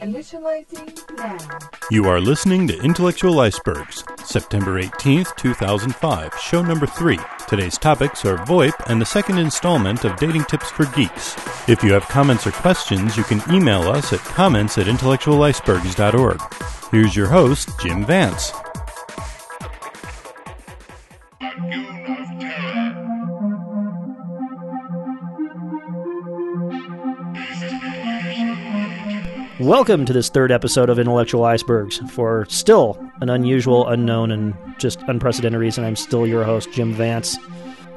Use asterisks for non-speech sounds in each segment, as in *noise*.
Initializing now. You are listening to Intellectual Icebergs, September 18th, 2005, show number 3. Today's topics are VoIP and the second installment of Dating Tips for Geeks. If you have comments or questions, you can email us at comments at intellectualicebergs.org. Here's your host, Jim Vance. Welcome to this third episode of Intellectual Icebergs. For still an unusual, unknown, and just unprecedented reason, I'm still your host, Jim Vance.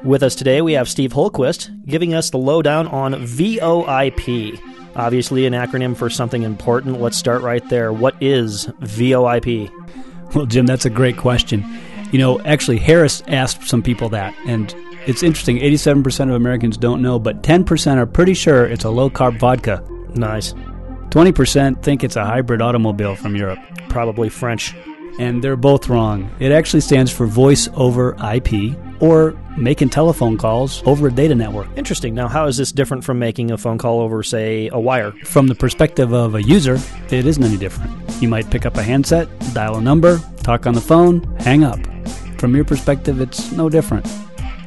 With us today, we have Steve Holquist giving us the lowdown on VoIP. Obviously, an acronym for something important. Let's start right there. What is VoIP? Well, Jim, that's a great question. You know, actually, Harris asked some people that, and it's interesting. 87% of Americans don't know, but 10% are pretty sure it's a low carb vodka. Nice. 20% think it's a hybrid automobile from Europe. Probably French. And they're both wrong. It actually stands for voice over IP or making telephone calls over a data network. Interesting. Now, how is this different from making a phone call over, say, a wire? From the perspective of a user, it isn't any different. You might pick up a handset, dial a number, talk on the phone, hang up. From your perspective, it's no different.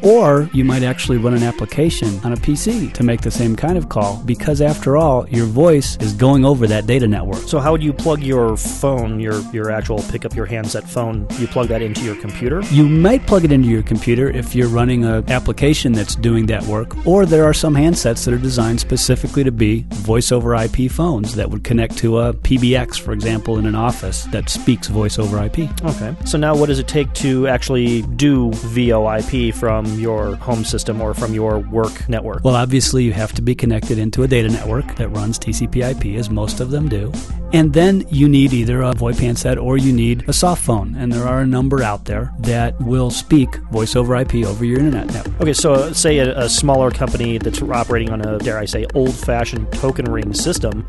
Or you might actually run an application on a PC to make the same kind of call because, after all, your voice is going over that data network. So, how would you plug your phone, your, your actual pick up your handset phone? You plug that into your computer? You might plug it into your computer if you're running an application that's doing that work, or there are some handsets that are designed specifically to be voice over IP phones that would connect to a PBX, for example, in an office that speaks voice over IP. Okay. So, now what does it take to actually do VoIP from your home system or from your work network? Well, obviously, you have to be connected into a data network that runs TCP/IP, as most of them do, and then you need either a VoIP handset or you need a soft phone. And there are a number out there that will speak voice over IP over your internet network. Okay, so uh, say a, a smaller company that's operating on a dare I say old-fashioned token ring system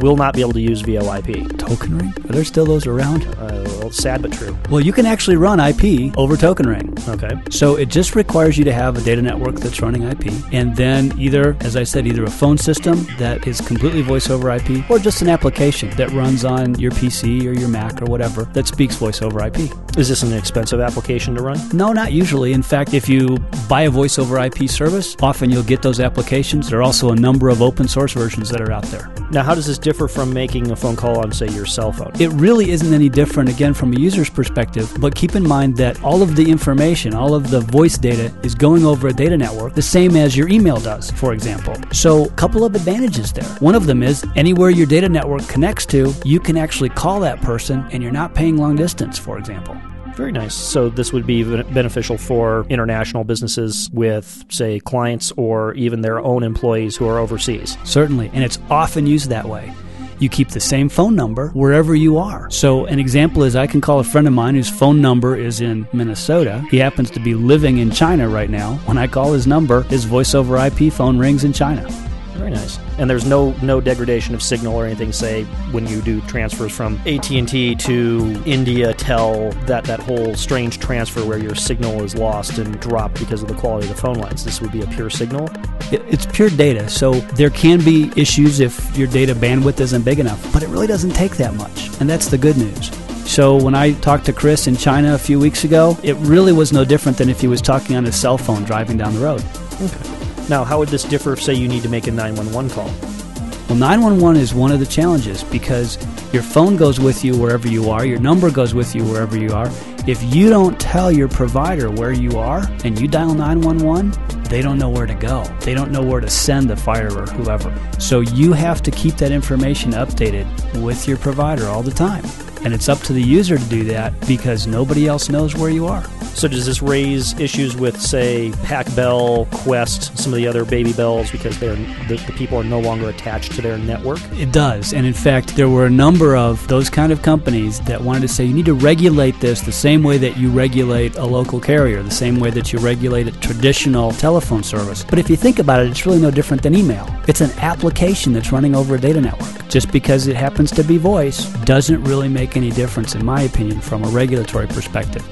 will not be able to use VoIP. Token ring? Are there still those around? Uh, well, sad but true. Well, you can actually run IP over token ring. Okay. So it just requires you to have a data network that's running IP, and then either, as I said, either a phone system that is completely voice over IP, or just an application that runs on your PC or your Mac or whatever that speaks voice over IP. Is this an expensive application to run? No, not usually. In fact, if you buy a voice over IP service, often you'll get those applications. There are also a number of open source versions that are out there. Now, how does this differ from making a phone call on, say, your cell phone? It really isn't any different, again, from a user's perspective, but keep in mind that all of the information, all of the voice data is going over a data network, the same as your email does, for example. So, a couple of advantages there. One of them is anywhere your data network connects to, you can actually call that person and you're not paying long distance, for example. Very nice. So this would be beneficial for international businesses with, say, clients or even their own employees who are overseas. Certainly, and it's often used that way. You keep the same phone number wherever you are. So, an example is I can call a friend of mine whose phone number is in Minnesota. He happens to be living in China right now. When I call his number, his voice over IP phone rings in China. Very nice. And there's no no degradation of signal or anything. Say when you do transfers from AT and T to India, Tel that that whole strange transfer where your signal is lost and dropped because of the quality of the phone lines. This would be a pure signal. It, it's pure data, so there can be issues if your data bandwidth isn't big enough, but it really doesn't take that much, and that's the good news. So when I talked to Chris in China a few weeks ago, it really was no different than if he was talking on his cell phone driving down the road. Okay. Now, how would this differ if, say, you need to make a 911 call? Well, 911 is one of the challenges because your phone goes with you wherever you are, your number goes with you wherever you are. If you don't tell your provider where you are and you dial 911, they don't know where to go. They don't know where to send the fire or whoever. So you have to keep that information updated with your provider all the time. And it's up to the user to do that because nobody else knows where you are. So does this raise issues with, say, Pac Bell, Qwest, some of the other baby bells because they're the, the, people are no longer attached to their network? It does, and in fact, there were a number of those kind of companies that wanted to say you need to regulate this the same way that you regulate a local carrier, the same way that you regulate a traditional telephone service. But if you think about it, it's really no different than email. It's an application that's running over a data network. Just because it happens to be voice doesn't really make any difference, in my opinion, from a regulatory perspective.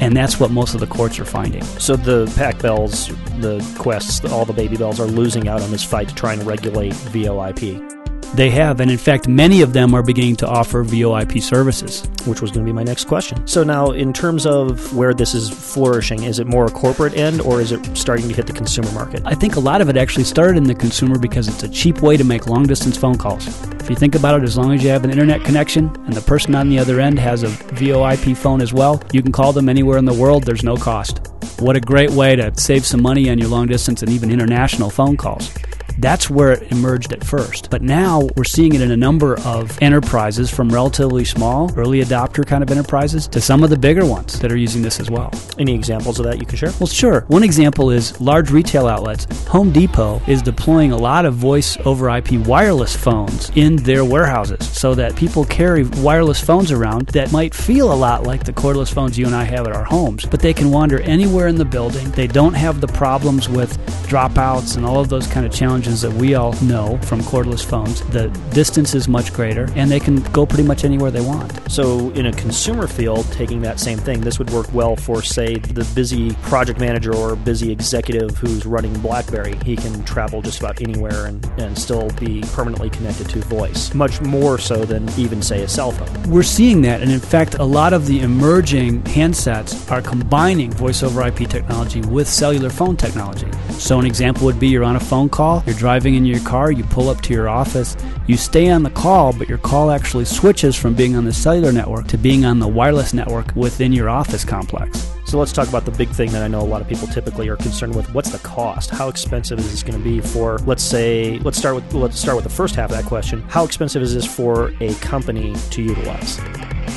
And that's what most of the courts are finding. So the Pac Bells, the Qwests, all the baby bells are losing out on this fight to try and regulate VoIP. They have, and in fact, many of them are beginning to offer VoIP services. Which was going to be my next question. So, now in terms of where this is flourishing, is it more a corporate end or is it starting to hit the consumer market? I think a lot of it actually started in the consumer because it's a cheap way to make long distance phone calls. If you think about it, as long as you have an internet connection and the person on the other end has a VoIP phone as well, you can call them anywhere in the world, there's no cost. What a great way to save some money on your long distance and even international phone calls. That's where it emerged at first. But now we're seeing it in a number of enterprises from relatively small, early adopter kind of enterprises to some of the bigger ones that are using this as well. Any examples of that you can share? Well, sure. One example is large retail outlets. Home Depot is deploying a lot of voice over IP wireless phones in their warehouses so that people carry wireless phones around that might feel a lot like the cordless phones you and I have at our homes, but they can wander anywhere in the building. They don't have the problems with dropouts and all of those kind of challenges that we all know from cordless phones. The distance is much greater, and they can go pretty much anywhere they want. So, in a consumer field, taking that same thing, this would work well for, say, the busy project manager or busy executive who's running BlackBerry. He can travel just about anywhere and, and still be permanently connected to voice, much more so than even, say, a cell phone. We're seeing that, and in fact, a lot of the emerging handsets are combining voice over IP technology with cellular phone technology. So, an example would be you're on a phone call, you're driving in your car, you pull up to your office, you stay on the call, but your call actually switches from being on the cellular network to being on the wireless network within your office complex. So let's talk about the big thing that I know a lot of people typically are concerned with. What's the cost? How expensive is this going to be for let's say let's start with let's start with the first half of that question. How expensive is this for a company to utilize?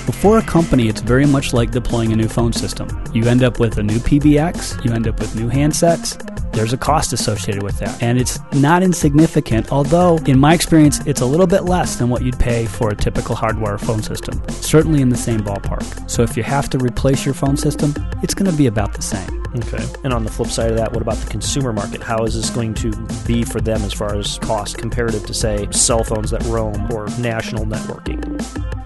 Before a company, it's very much like deploying a new phone system. You end up with a new PBX, you end up with new handsets, there's a cost associated with that. And it's not insignificant, although, in my experience, it's a little bit less than what you'd pay for a typical hardware phone system. Certainly in the same ballpark. So if you have to replace your phone system, it's going to be about the same. Okay. And on the flip side of that, what about the consumer market? How is this going to be for them as far as cost comparative to, say, cell phones that roam or national networking?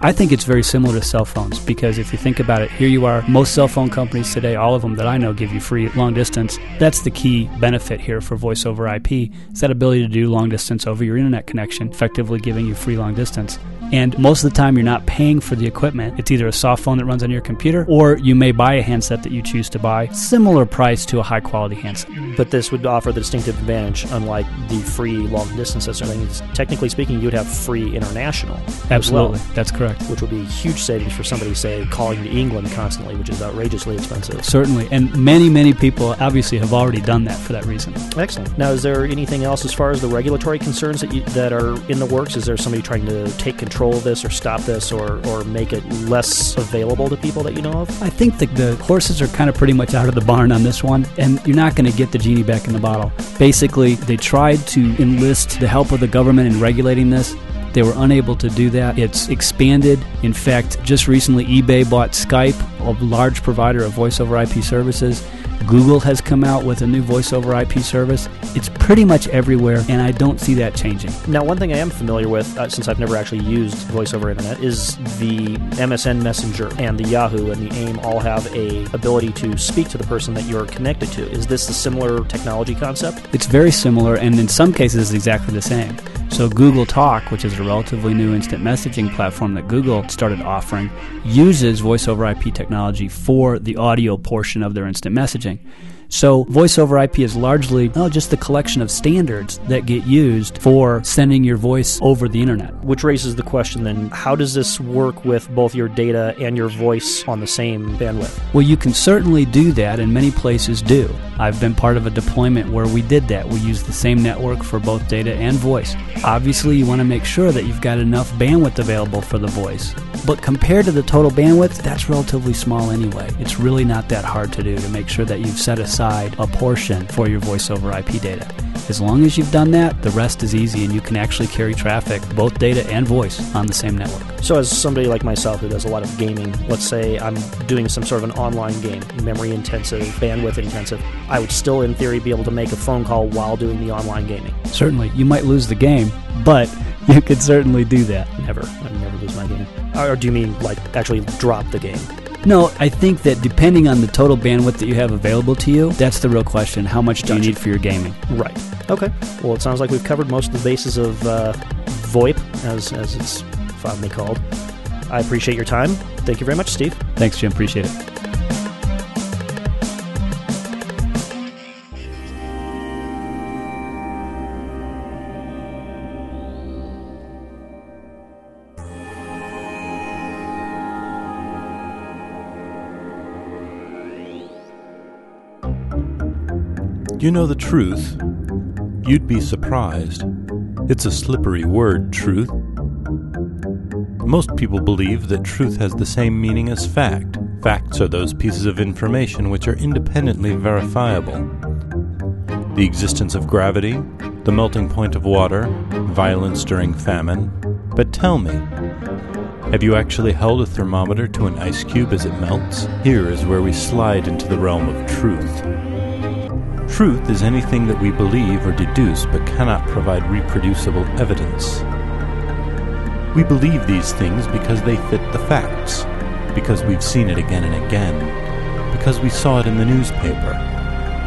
I think it's very similar to cell phones because if you think about it, here you are. Most cell phone companies today, all of them that I know, give you free long distance. That's the key benefit here for voice over IP. Is that ability to do long distance over your internet connection, effectively giving you free long distance. And most of the time, you're not paying for the equipment. It's either a soft phone that runs on your computer, or you may buy a handset that you choose to buy, similar price to a high quality handset. But this would offer the distinctive advantage, unlike the free long distance and things. Technically speaking, you'd have free international. Absolutely, well, that's correct. Which would be huge savings for somebody, say, calling to England constantly, which is outrageously expensive. Certainly, and many, many people obviously have already done that for that reason. Excellent. Now, is there anything else as far as the regulatory concerns that you, that are in the works? Is there somebody trying to take control of this or stop this or, or make it less available to people that you know of? I think the, the horses are kind of pretty much out of the barn on this one, and you're not going to get the genie back in the bottle. Basically, they tried to enlist the help of the government in regulating this. They were unable to do that. It's expanded. In fact, just recently, eBay bought Skype, a large provider of voice over IP services. Google has come out with a new voice over IP service. It's pretty much everywhere, and I don't see that changing. Now, one thing I am familiar with, uh, since I've never actually used voice over internet, is the MSN Messenger and the Yahoo and the AIM all have a ability to speak to the person that you're connected to. Is this a similar technology concept? It's very similar, and in some cases, it's exactly the same. So, Google Talk, which is a relatively new instant messaging platform that Google started offering, uses voice over IP technology for the audio portion of their instant messaging challenging. So, voice over IP is largely oh, just the collection of standards that get used for sending your voice over the internet. Which raises the question then how does this work with both your data and your voice on the same bandwidth? Well, you can certainly do that, and many places do. I've been part of a deployment where we did that. We used the same network for both data and voice. Obviously, you want to make sure that you've got enough bandwidth available for the voice. But compared to the total bandwidth, that's relatively small anyway. It's really not that hard to do to make sure that you've set aside a portion for your voice over IP data. As long as you've done that, the rest is easy and you can actually carry traffic, both data and voice, on the same network. So, as somebody like myself who does a lot of gaming, let's say I'm doing some sort of an online game, memory intensive, bandwidth intensive, I would still, in theory, be able to make a phone call while doing the online gaming. Certainly. You might lose the game, but *laughs* you could certainly do that. Never. I'd never lose my game. Or do you mean like actually drop the game? No, I think that depending on the total bandwidth that you have available to you, that's the real question. How much do you need for your gaming? Right. Okay. Well, it sounds like we've covered most of the bases of uh, VoIP, as, as it's fondly called. I appreciate your time. Thank you very much, Steve. Thanks, Jim. Appreciate it. You know the truth. You'd be surprised. It's a slippery word, truth. Most people believe that truth has the same meaning as fact. Facts are those pieces of information which are independently verifiable. The existence of gravity, the melting point of water, violence during famine. But tell me, have you actually held a thermometer to an ice cube as it melts? Here is where we slide into the realm of truth. Truth is anything that we believe or deduce but cannot provide reproducible evidence. We believe these things because they fit the facts, because we've seen it again and again, because we saw it in the newspaper,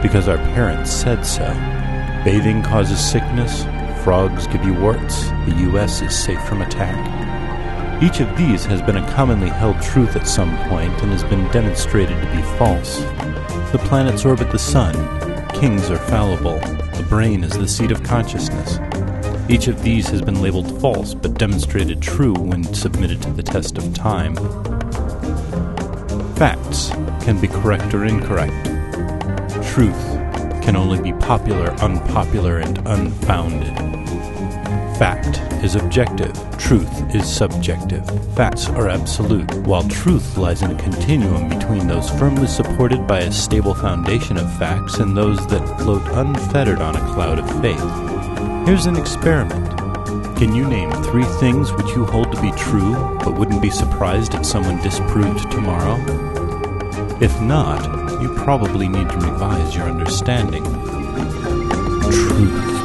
because our parents said so. Bathing causes sickness, frogs give you warts, the U.S. is safe from attack. Each of these has been a commonly held truth at some point and has been demonstrated to be false. The planets orbit the sun, kings are fallible, the brain is the seat of consciousness. Each of these has been labeled false but demonstrated true when submitted to the test of time. Facts can be correct or incorrect. Truth can only be popular, unpopular, and unfounded. Fact is objective, truth is subjective. Facts are absolute, while truth lies in a continuum between those firmly supported by a stable foundation of facts and those that float unfettered on a cloud of faith. Here's an experiment. Can you name three things which you hold to be true, but wouldn't be surprised if someone disproved tomorrow? If not, you probably need to revise your understanding. Truth.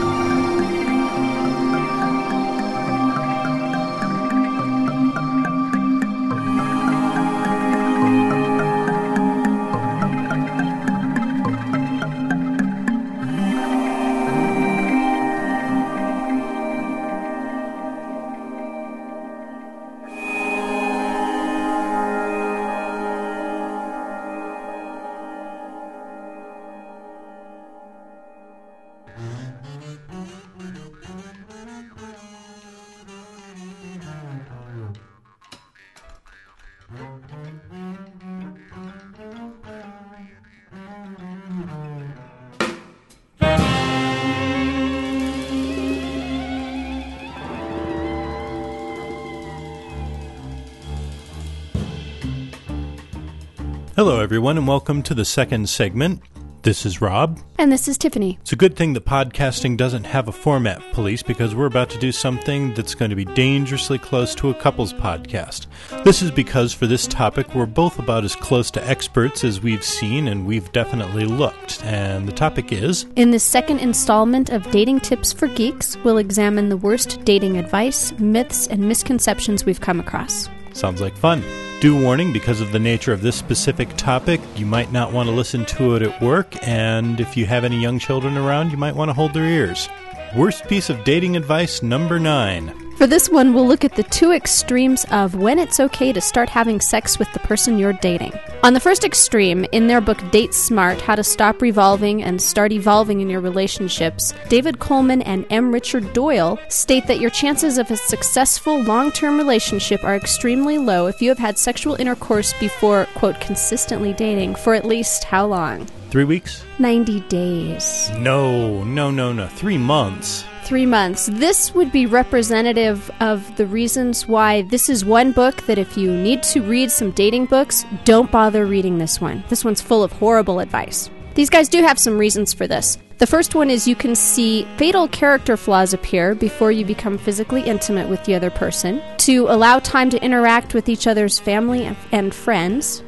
Everyone, and welcome to the second segment. This is Rob. And this is Tiffany. It's a good thing that podcasting doesn't have a format police because we're about to do something that's going to be dangerously close to a couples podcast. This is because for this topic, we're both about as close to experts as we've seen and we've definitely looked. And the topic is In this second installment of Dating Tips for Geeks, we'll examine the worst dating advice, myths, and misconceptions we've come across. Sounds like fun. Due warning because of the nature of this specific topic, you might not want to listen to it at work, and if you have any young children around, you might want to hold their ears. Worst piece of dating advice number nine. For this one, we'll look at the two extremes of when it's okay to start having sex with the person you're dating. On the first extreme, in their book Date Smart How to Stop Revolving and Start Evolving in Your Relationships, David Coleman and M. Richard Doyle state that your chances of a successful long term relationship are extremely low if you have had sexual intercourse before, quote, consistently dating for at least how long? Three weeks? 90 days. No, no, no, no. Three months. Three months. This would be representative of the reasons why this is one book that if you need to read some dating books, don't bother reading this one. This one's full of horrible advice. These guys do have some reasons for this. The first one is you can see fatal character flaws appear before you become physically intimate with the other person, to allow time to interact with each other's family and friends.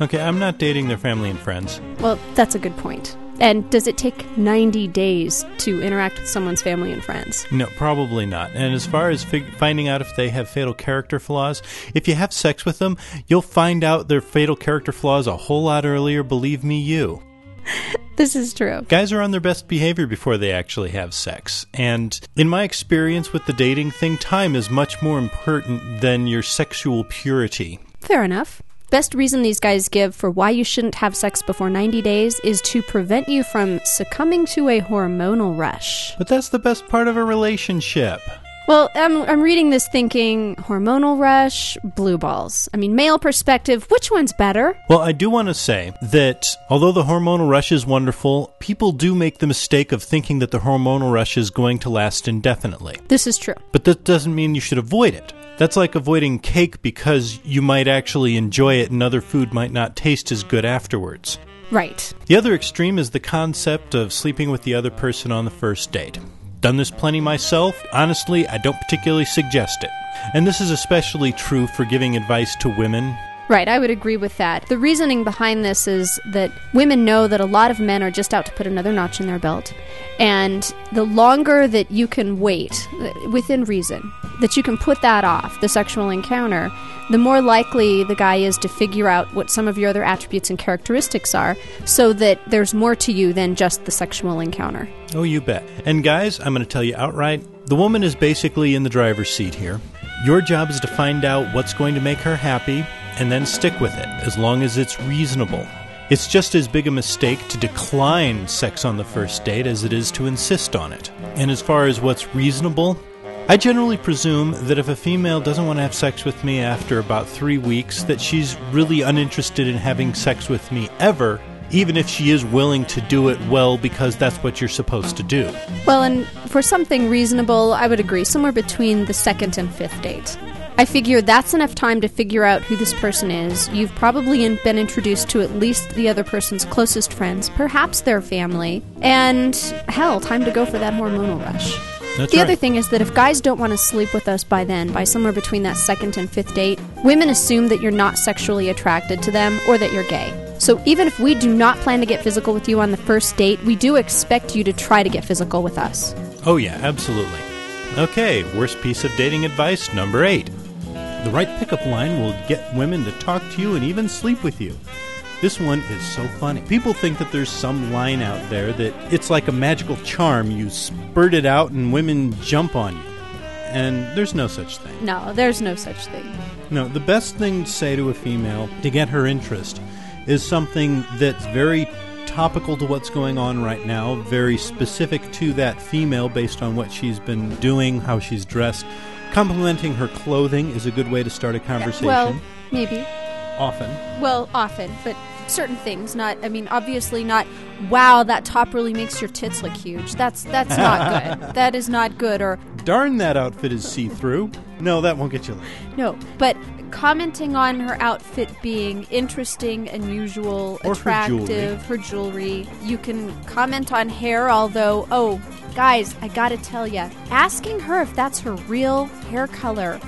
Okay, I'm not dating their family and friends. Well, that's a good point. And does it take 90 days to interact with someone's family and friends? No, probably not. And as far as fig- finding out if they have fatal character flaws, if you have sex with them, you'll find out their fatal character flaws a whole lot earlier, believe me, you. *laughs* This is true. Guys are on their best behavior before they actually have sex. And in my experience with the dating thing, time is much more important than your sexual purity. Fair enough. Best reason these guys give for why you shouldn't have sex before 90 days is to prevent you from succumbing to a hormonal rush. But that's the best part of a relationship. Well, I'm, I'm reading this thinking hormonal rush, blue balls. I mean, male perspective, which one's better? Well, I do want to say that although the hormonal rush is wonderful, people do make the mistake of thinking that the hormonal rush is going to last indefinitely. This is true. But that doesn't mean you should avoid it. That's like avoiding cake because you might actually enjoy it and other food might not taste as good afterwards. Right. The other extreme is the concept of sleeping with the other person on the first date. Done this plenty myself. Honestly, I don't particularly suggest it. And this is especially true for giving advice to women. Right, I would agree with that. The reasoning behind this is that women know that a lot of men are just out to put another notch in their belt. And the longer that you can wait, uh, within reason, that you can put that off, the sexual encounter, the more likely the guy is to figure out what some of your other attributes and characteristics are so that there's more to you than just the sexual encounter. Oh, you bet. And guys, I'm going to tell you outright the woman is basically in the driver's seat here. Your job is to find out what's going to make her happy and then stick with it, as long as it's reasonable. It's just as big a mistake to decline sex on the first date as it is to insist on it. And as far as what's reasonable, I generally presume that if a female doesn't want to have sex with me after about three weeks, that she's really uninterested in having sex with me ever, even if she is willing to do it well because that's what you're supposed to do. Well, and for something reasonable, I would agree, somewhere between the second and fifth date. I figure that's enough time to figure out who this person is. You've probably been introduced to at least the other person's closest friends, perhaps their family, and hell, time to go for that hormonal rush. That's the right. other thing is that if guys don't want to sleep with us by then, by somewhere between that second and fifth date, women assume that you're not sexually attracted to them or that you're gay. So even if we do not plan to get physical with you on the first date, we do expect you to try to get physical with us. Oh, yeah, absolutely. Okay, worst piece of dating advice number eight. The right pickup line will get women to talk to you and even sleep with you. This one is so funny. People think that there's some line out there that it's like a magical charm. You spurt it out and women jump on you. And there's no such thing. No, there's no such thing. No, the best thing to say to a female to get her interest is something that's very topical to what's going on right now, very specific to that female based on what she's been doing, how she's dressed. Complimenting her clothing is a good way to start a conversation. Well, maybe. Often. Well, often, but certain things. Not. I mean, obviously not. Wow, that top really makes your tits look huge. That's that's not *laughs* good. That is not good. Or Darn, that outfit is see through. No, that won't get you laid. no. But commenting on her outfit being interesting, unusual, Or her attractive, her jewelry. You can comment on hair, although, oh, guys, I gotta tell ya, asking her if that's her real hair color.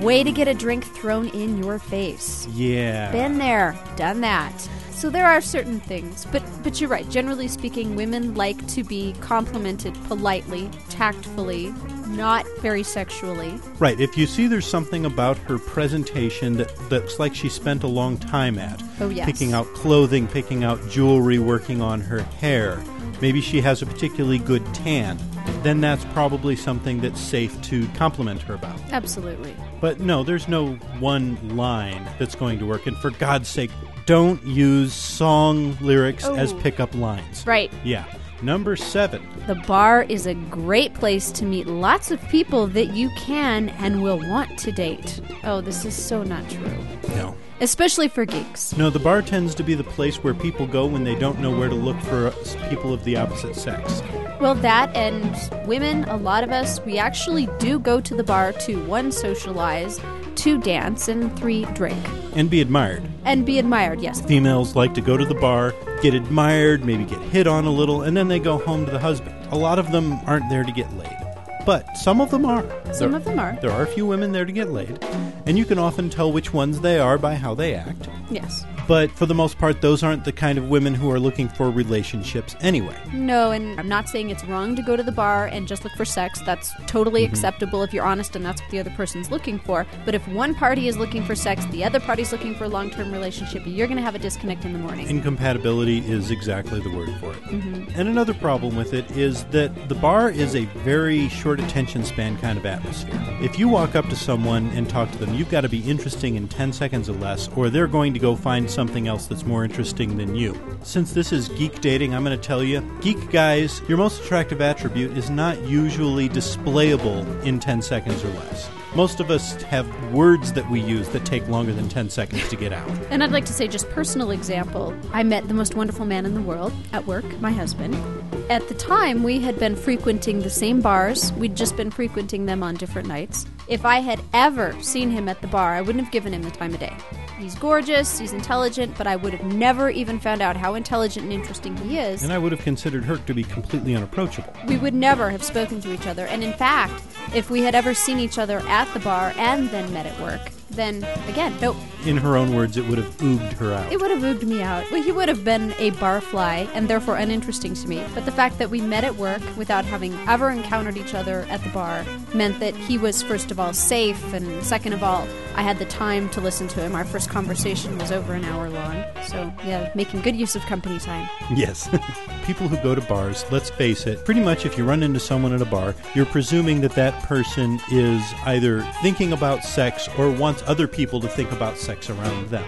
Way to get a drink thrown in your face. Yeah. Been there, done that. So there are certain things, but but you're right. Generally speaking, women like to be complimented politely, tactfully, not very sexually. Right. If you see there's something about her presentation that, looks like she spent a long time at, Oh, yes. picking out clothing, picking out jewelry, working on her hair, maybe she has a particularly good tan, then that's probably something that's safe to compliment her about. Absolutely. But no, there's no one line that's going to work. And for God's sake, don't use song lyrics as pickup lines. Right. Yeah. Number seven. The bar is a great place to meet lots of people that you can and will want to date. Oh, this is so not true. No. Especially for geeks. No, the bar tends to be the place where people go when they don't know where to look for people of the opposite sex. Well, that and women, a lot of us, we actually do go to the bar to one, socialize, two, dance, and three, drink. And be admired. And be admired, yes. Females like to go to the bar, get admired, maybe get hit on a little, and then they go home to the husband. A lot of them aren't there to get laid. But some of them are. Some There- of them are. There are a few women there to get laid, and you can often tell which ones they are by how they act. Yes. But for the most part, those aren't the kind of women who are looking for relationships anyway. No, and I'm not saying it's wrong to go to the bar and just look for sex. That's totally mm-hmm. acceptable if you're honest and that's what the other person's looking for. But if one party is looking for sex, the other party's looking for a long term relationship, you're going to have a disconnect in the morning. Incompatibility is exactly the word for it. Mm-hmm. And another problem with it is that the bar is a very short attention span kind of atmosphere. If you walk up to someone and talk to them, you've got to be interesting in 10 seconds or less, or they're going to go find something else that's more interesting than you. Since this is geek dating, I'm going to tell you geek guys, your most attractive attribute is not usually displayable in 10 seconds or less. Most of us have words that we use that take longer than 10 seconds to get out. And I'd like to say, just personal example, I met the most wonderful man in the world at work, my husband. At the time, we had been frequenting the same bars. We'd just been frequenting them on different nights. If I had ever seen him at the bar, I wouldn't have given him the time of day. He's gorgeous, he's intelligent, but I would have never even found out how intelligent and interesting he is. And I would have considered Herc to be completely unapproachable. we would never have spoken to each other. And in fact, if we had ever seen each other at the bar and then met at work, then again, nope, In her own words, it would have ooged her out. it would have ooged me out. Well, he would have been a barfly and therefore uninteresting to me. But the fact that we met at work without having ever encountered each other at the bar meant that he was, first of all, safe, and second of all, I had the time to listen to him. Our first conversation was over an hour long. So, yeah, making good use of company time. Yes. *laughs* People who go to bars, let's face it, pretty much if you run into someone at a bar, you're presuming that that person is either thinking about sex or wants other people to think about sex around them.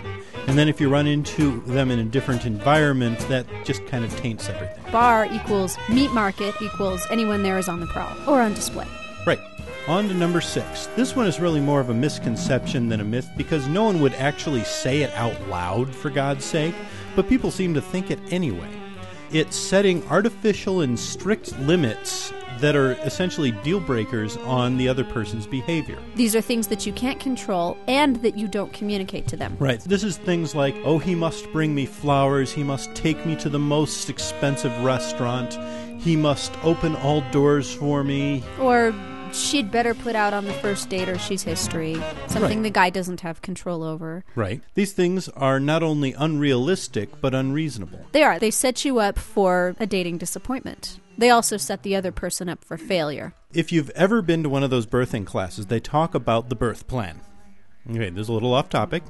And then if you run into them in a different environment, that just kind of taints everything. Bar equals meat market equals anyone there is on the prowl or on display. Right. On to number six. This one is really more of a misconception than a myth because no one would actually say it out loud, for God's sake, but people seem to think it anyway. It's setting artificial and strict limits that are essentially deal breakers on the other person's behavior. These are things that you can't control and that you don't communicate to them. Right. This is things like, oh, he must bring me flowers, he must take me to the most expensive restaurant, he must open all doors for me, Or she'd better put out on the first date or she's history. Something Right. the guy doesn't have control over. Right. These things are not only unrealistic, but unreasonable. They are. They set you up for a dating disappointment. They also set the other person up for failure. If you've ever been to one of those birthing classes, they talk about the birth plan. Okay, there's a little off topic.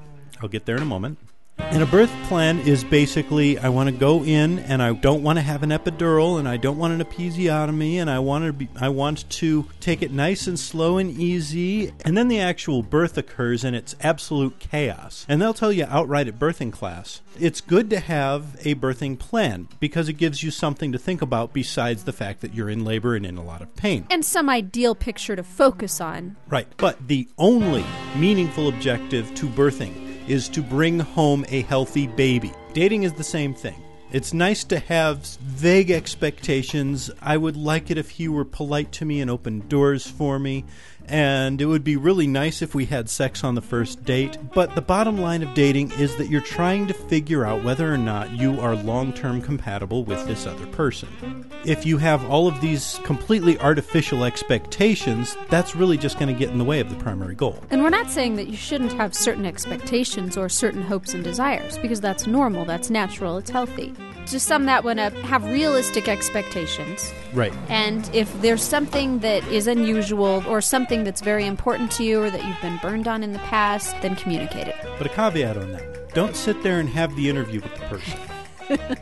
I'll get there in a moment. And a birth plan is basically I want to go in and I don't want to have an epidural and I don't want an episiotomy and I want to be I want to take it nice and slow and easy and then the actual birth occurs and it's absolute chaos. And they'll tell you outright at birthing class, it's good to have a birthing plan because it gives you something to think about besides the fact that you're in labor and in a lot of pain. And some ideal picture to focus on. Right. But the only meaningful objective to birthing is to bring home a healthy baby. Dating is the same thing. It's nice to have vague expectations. I would like it if he were polite to me and opened doors for me. And it would be really nice if we had sex on the first date. But the bottom line of dating is that you're trying to figure out whether or not you are long term compatible with this other person. If you have all of these completely artificial expectations, that's really just going to get in the way of the primary goal. And we're not saying that you shouldn't have certain expectations or certain hopes and desires, because that's normal, that's natural, it's healthy. To sum that one up, have realistic expectations. Right. And if there's something that is unusual or something that's very important to you or that you've been burned on in the past, then communicate it. But a caveat on that don't sit there and have the interview with the person.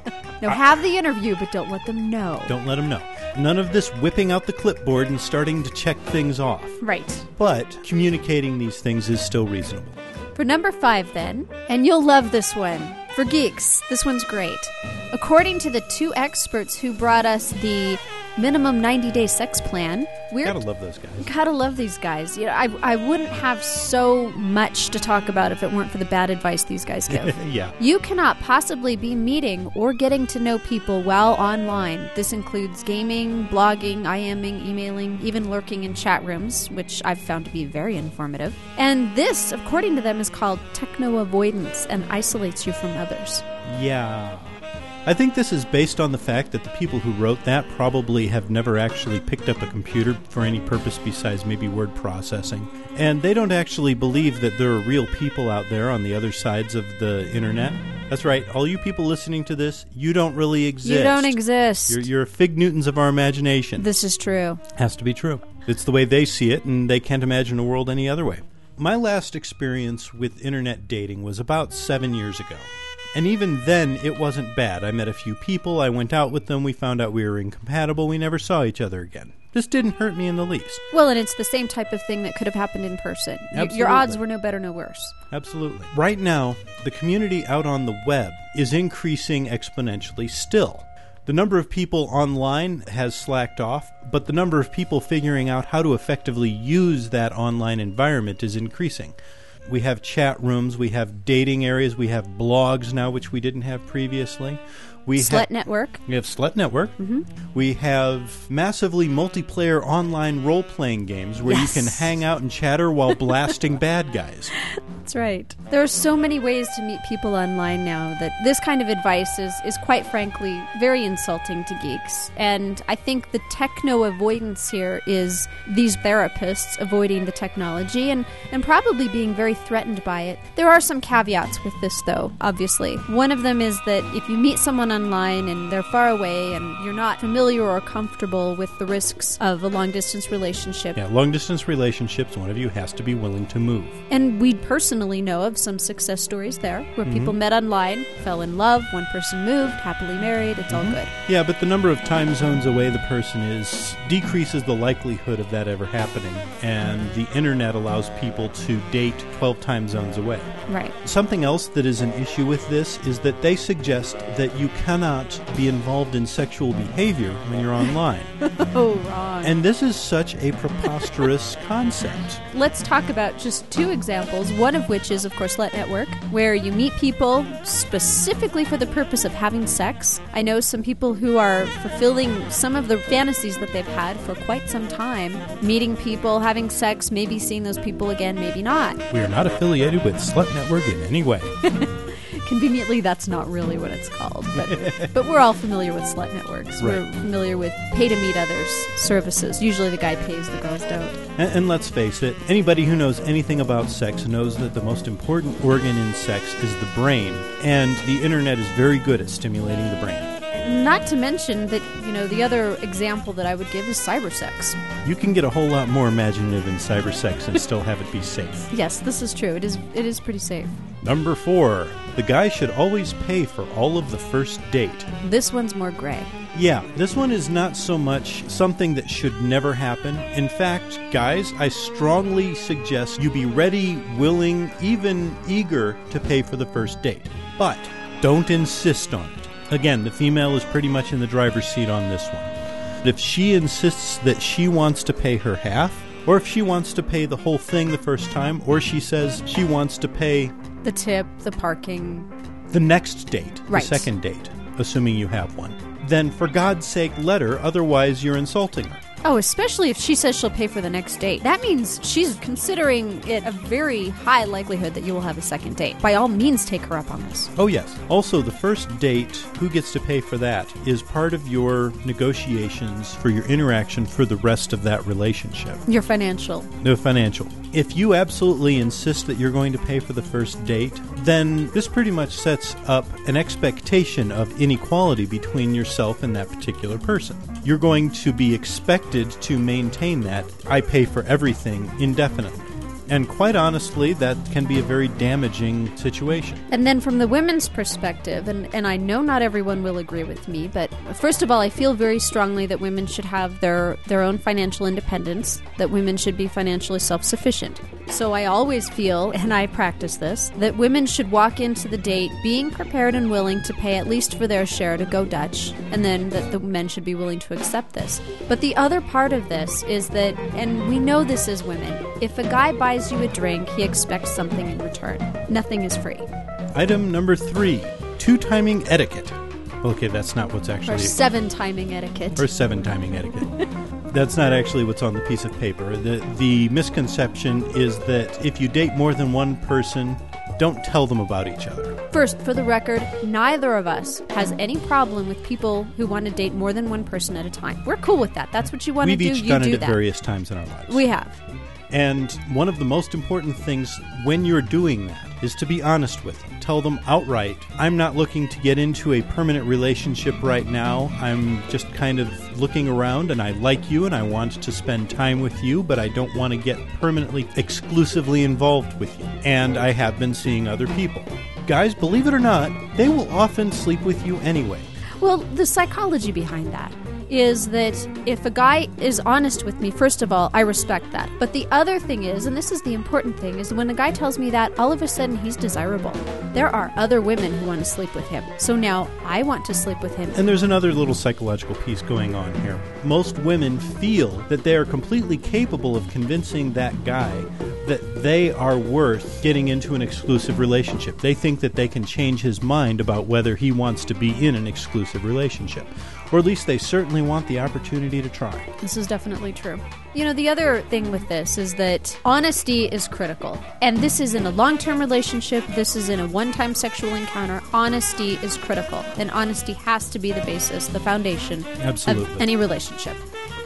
*laughs* No, have the interview, but don't let them know. Don't let them know. None of this whipping out the clipboard and starting to check things off. Right. But communicating these things is still reasonable. For number five, then, and you'll love this one. For geeks, this one's great. According to the two experts who brought us the minimum 90 day sex plan, we're Gotta love those guys. Gotta love these guys. You know, I, I wouldn't have so much to talk about if it weren't for the bad advice these guys give. *laughs* yeah. You cannot possibly be meeting or getting to know people while online. This includes gaming, blogging, IMing, emailing, even lurking in chat rooms, which I've found to be very informative. And this, according to them, is called techno avoidance and isolates you from others. Yeah. I think this is based on the fact that the people who wrote that probably have never actually picked up a computer for any purpose besides maybe word processing. And they don't actually believe that there are real people out there on the other sides of the internet. That's right. All you people listening to this, you don't really exist. You don't exist. You're, you're fig Newtons of our imagination. this is true. Has to be true. It's the way they see it, and they can't imagine a world any other way. My last experience with internet dating was about seven years ago. And even then, it wasn't bad. I met a few people, I went out with them, we found out we were incompatible, we never saw each other again. This didn't hurt me in the least. Well, and it's the same type of thing that could have happened in person. Y- Your odds were no better, no worse. Absolutely. Right now, the community out on the web is increasing exponentially still. The number of people online has slacked off, but the number of people figuring out how to effectively use that online environment is increasing. We have chat rooms, we have dating areas, we have blogs now, which we didn't have previously. We Slut have Network. we have Slut Network. Mm-hmm. We have massively multiplayer online role playing games where Yes. you can hang out and chatter while blasting *laughs* bad guys. That's right. There are so many ways to meet people online now that this kind of advice is, is quite frankly very insulting to geeks. And I think the techno avoidance here is these therapists avoiding the technology and, and probably being very threatened by it. There are some caveats with this, though, obviously. One of them is that if you meet someone online and they're far away and you're not familiar or comfortable with the risks of a long distance relationship, Yeah, long distance relationships, one of you has to be willing to move. and we personally know of some success stories there where mm-hmm. people met online, fell in love, one person moved, happily married, it's all mm-hmm. good. Yeah, but the number of time zones away the person is decreases the likelihood of that ever happening, and the internet allows people to date 12 time zones away. Right. Something else that is an issue with this is that they suggest that you cannot be involved in sexual behavior when you're online. *laughs* Oh, wrong. and this is such a preposterous *laughs* concept. Let's talk about just two examples, one of which is, of course, Let Network, where you meet people specifically for the purpose of having sex. I know some people who are fulfilling some of the fantasies that they've had for quite some time meeting people, having sex, maybe seeing those people again, maybe not. We are not affiliated with Slut Network in any way. *laughs* Conveniently, that's not really what it's called, but *laughs* but we're all familiar with slut networks. We're familiar with pay to meet others services. Usually, the guy pays, the girls don't. And, and let's face it, anybody who knows anything about sex knows that the most important organ in sex is the brain, and the internet is very good at stimulating the brain. Not to mention that you know the other example that I would give is cybersex. You can get a whole lot more imaginative in cybersex and *laughs* still have it be safe. Yes, this is true. It is it is pretty safe. Number four, the guy should always pay for all of the first date. This one's more gray. Yeah, this one is not so much something that should never happen. In fact, guys, I strongly suggest you be ready, willing, even eager to pay for the first date. But don't insist on it. Again, the female is pretty much in the driver's seat on this one. If she insists that she wants to pay her half, or if she wants to pay the whole thing the first time, or she says she wants to pay The tip, the parking. the next date, Right. the second date, assuming you have one, then for God's sake let her, otherwise you're insulting her. Oh, especially if she says she'll pay for the next date. That means she's considering it a very high likelihood that you will have a second date. By all means, take her up on this. Oh, yes. Also, the first date, who gets to pay for that, is part of your negotiations for your interaction for the rest of that relationship. Your financial. No financial. If you absolutely insist that you're going to pay for the first date, then this pretty much sets up an expectation of inequality between yourself and that particular person. You're going to be expected to maintain that I pay for everything indefinitely. And quite honestly, that can be a very damaging situation. And then from the women's perspective, and, and I know not everyone will agree with me, but first of all, I feel very strongly that women should have their, their own financial independence, that women should be financially self sufficient. So I always feel, and I practice this, that women should walk into the date being prepared and willing to pay at least for their share to go Dutch, and then that the men should be willing to accept this. But the other part of this is that, and we know this as women, if a guy buys you a drink, he expects something in return. Nothing is free. Item number three two timing etiquette. Okay, that's not what's actually. Or seven timing etiquette. or seven timing etiquette. *laughs* That's not actually what's on the piece of paper. The, the misconception is that if you date more than one person, don't tell them about each other. First, for the record, neither of us has any problem with people who want to date more than one person at a time. We're cool with that. That's what you want to do. We've each you done do it at that. various times in our lives. we have. and one of the most important things when you're doing that is to be honest with them. Tell them outright, I'm not looking to get into a permanent relationship right now. I'm just kind of looking around and I like you and I want to spend time with you, but I don't want to get permanently exclusively involved with you. And I have been seeing other people. Guys, believe it or not, they will often sleep with you anyway. Well, the psychology behind that is that if a guy is honest with me, first of all, I respect that. But the other thing is, and this is the important thing, is when a guy tells me that, all of a sudden he's desirable. There are other women who want to sleep with him. So now I want to sleep with him. And there's another little psychological piece going on here. Most women feel that they are completely capable of convincing that guy that they are worth getting into an exclusive relationship. They think that they can change his mind about whether he wants to be in an exclusive relationship. Or at least they certainly want the opportunity to try. This is definitely true. You know, the other thing with this is that honesty is critical. And this is in a long term relationship, this is in a one time sexual encounter. Honesty is critical. And honesty has to be the basis, the foundation Absolutely. of any relationship.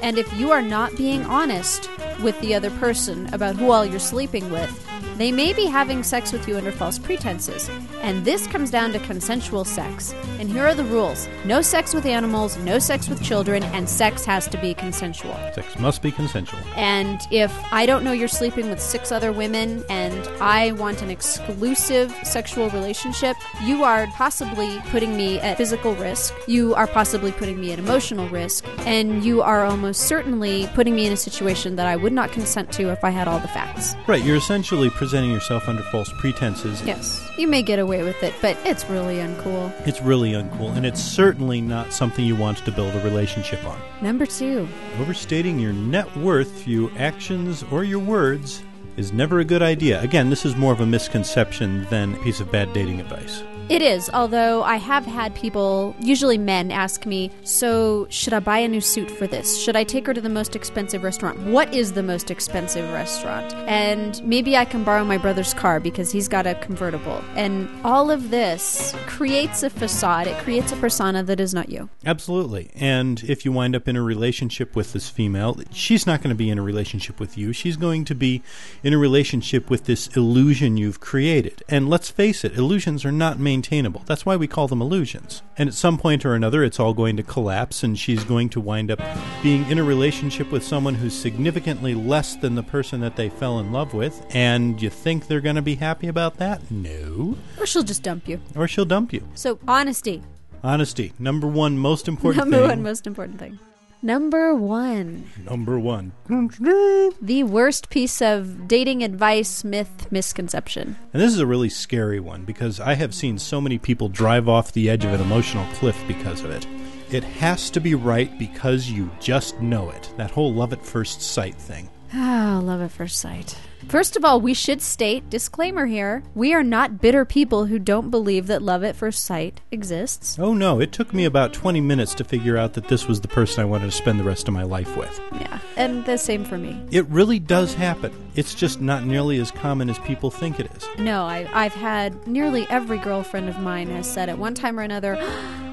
And if you are not being honest with the other person about who all you're sleeping with, they may be having sex with you under false pretenses. And this comes down to consensual sex. And here are the rules no sex with animals, no sex with children, and sex has to be consensual. Sex must be consensual. And if I don't know you're sleeping with six other women and I want an exclusive sexual relationship, you are possibly putting me at physical risk. You are possibly putting me at emotional risk. And you are almost certainly putting me in a situation that I would not consent to if I had all the facts. Right, you're essentially presenting yourself under false pretenses. Yes, you may get away with it, but it's really uncool. It's really uncool, and it's certainly not something you want to build a relationship on. Number two, Overstating your net worth through actions or your words is never a good idea. Again, this is more of a misconception than a piece of bad dating advice. It is, although I have had people, usually men, ask me, So, should I buy a new suit for this? Should I take her to the most expensive restaurant? What is the most expensive restaurant? And maybe I can borrow my brother's car because he's got a convertible. And all of this creates a facade, it creates a persona that is not you. Absolutely. And if you wind up in a relationship with this female, she's not going to be in a relationship with you. She's going to be in a relationship with this illusion you've created. And let's face it, illusions are not maintainable. That's why we call them illusions. And at some point or another, it's all going to collapse, and she's going to wind up being in a relationship with someone who's significantly less than the person that they fell in love with. And you think they're going to be happy about that? No. Or she'll just dump you. Or she'll dump you. So, honesty. Honesty, number one most important Number thing. one most important thing. Number one. Number one. The worst piece of dating advice, myth, misconception. And this is a really scary one because I have seen so many people drive off the edge of an emotional cliff because of it. It has to be right because you just know it. That whole love at first sight thing. Ah, love at first sight. First of all, we should state disclaimer here we are not bitter people who don't believe that love at first sight exists. Oh no, it took me about 20 minutes to figure out that this was the person I wanted to spend the rest of my life with. Yeah, and the same for me. It really does happen. It's just not nearly as common as people think it is. No, I, I've had nearly every girlfriend of mine has said at one time or another,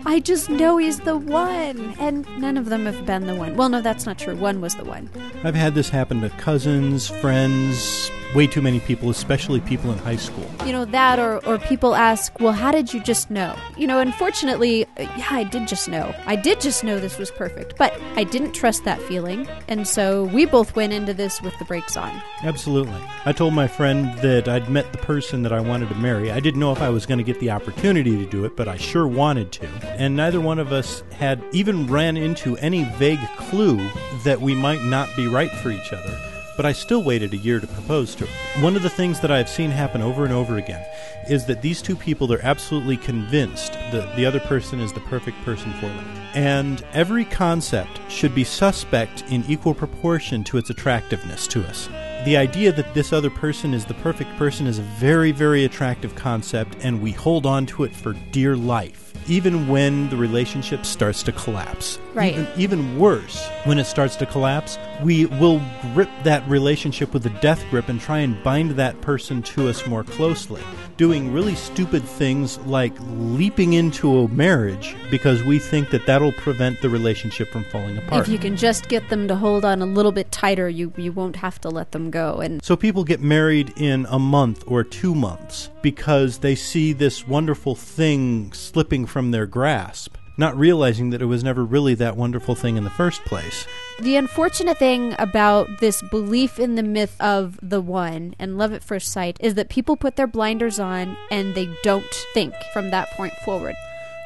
I just know he's the one. And none of them have been the one. Well, no, that's not true. One was the one. I've had this happen to cousins, friends, way too many people, especially people in high school. You know, that or, or people ask, well, how did you just know? You know, unfortunately, yeah, I did just know. I did just know this was perfect, but I didn't trust that feeling. And so we both went into this with the brakes on. Absolutely. I told my friend that I'd met the person that I wanted to marry. I didn't know if I was going to get the opportunity to do it, but I sure wanted to. And neither one of us had even ran into any vague clue that we might not be right for each other. But I still waited a year to propose to her. One of the things that I've seen happen over and over again is that these two people are absolutely convinced that the other person is the perfect person for them. And every concept should be suspect in equal proportion to its attractiveness to us. The idea that this other person is the perfect person is a very, very attractive concept, and we hold on to it for dear life. even when the relationship starts to collapse. Right. Even, even worse, when it starts to collapse, we will grip that relationship with a death grip and try and bind that person to us more closely, doing really stupid things like leaping into a marriage because we think that that'll prevent the relationship from falling apart. If you can just get them to hold on a little bit tighter, you you won't have to let them go. And So people get married in a month or two months because they see this wonderful thing slipping from their grasp, not realizing that it was never really that wonderful thing in the first place. the unfortunate thing about this belief in the myth of the one and love at first sight is that people put their blinders on and they don't think from that point forward.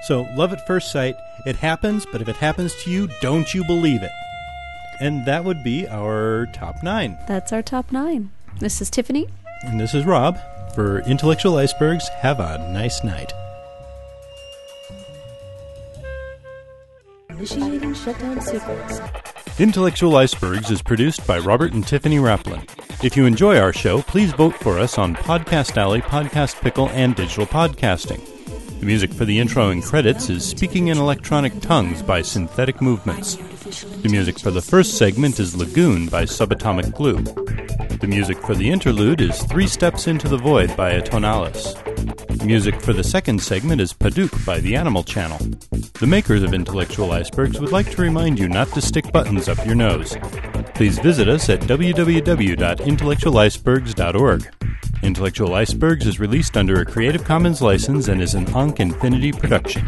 So, love at first sight, it happens, but if it happens to you, don't you believe it. And that would be our top nine. That's our top nine. This is Tiffany. And this is Rob. For Intellectual Icebergs, have a nice night. Initiating shutdown sequence. Intellectual Icebergs is produced by Robert and Tiffany Raplin. If you enjoy our show, please vote for us on Podcast Alley, Podcast Pickle, and Digital Podcasting. The music for the intro and credits is Speaking in Electronic Tongues by Synthetic Movements. The music for the first segment is Lagoon by Subatomic Glue. The music for the interlude is Three Steps into the Void by Atonalis. Music for the second segment is Paduke by The Animal Channel. The makers of Intellectual Icebergs would like to remind you not to stick buttons up your nose. Please visit us at www.intellectualicebergs.org. Intellectual Icebergs is released under a Creative Commons license and is an Ankh Infinity production.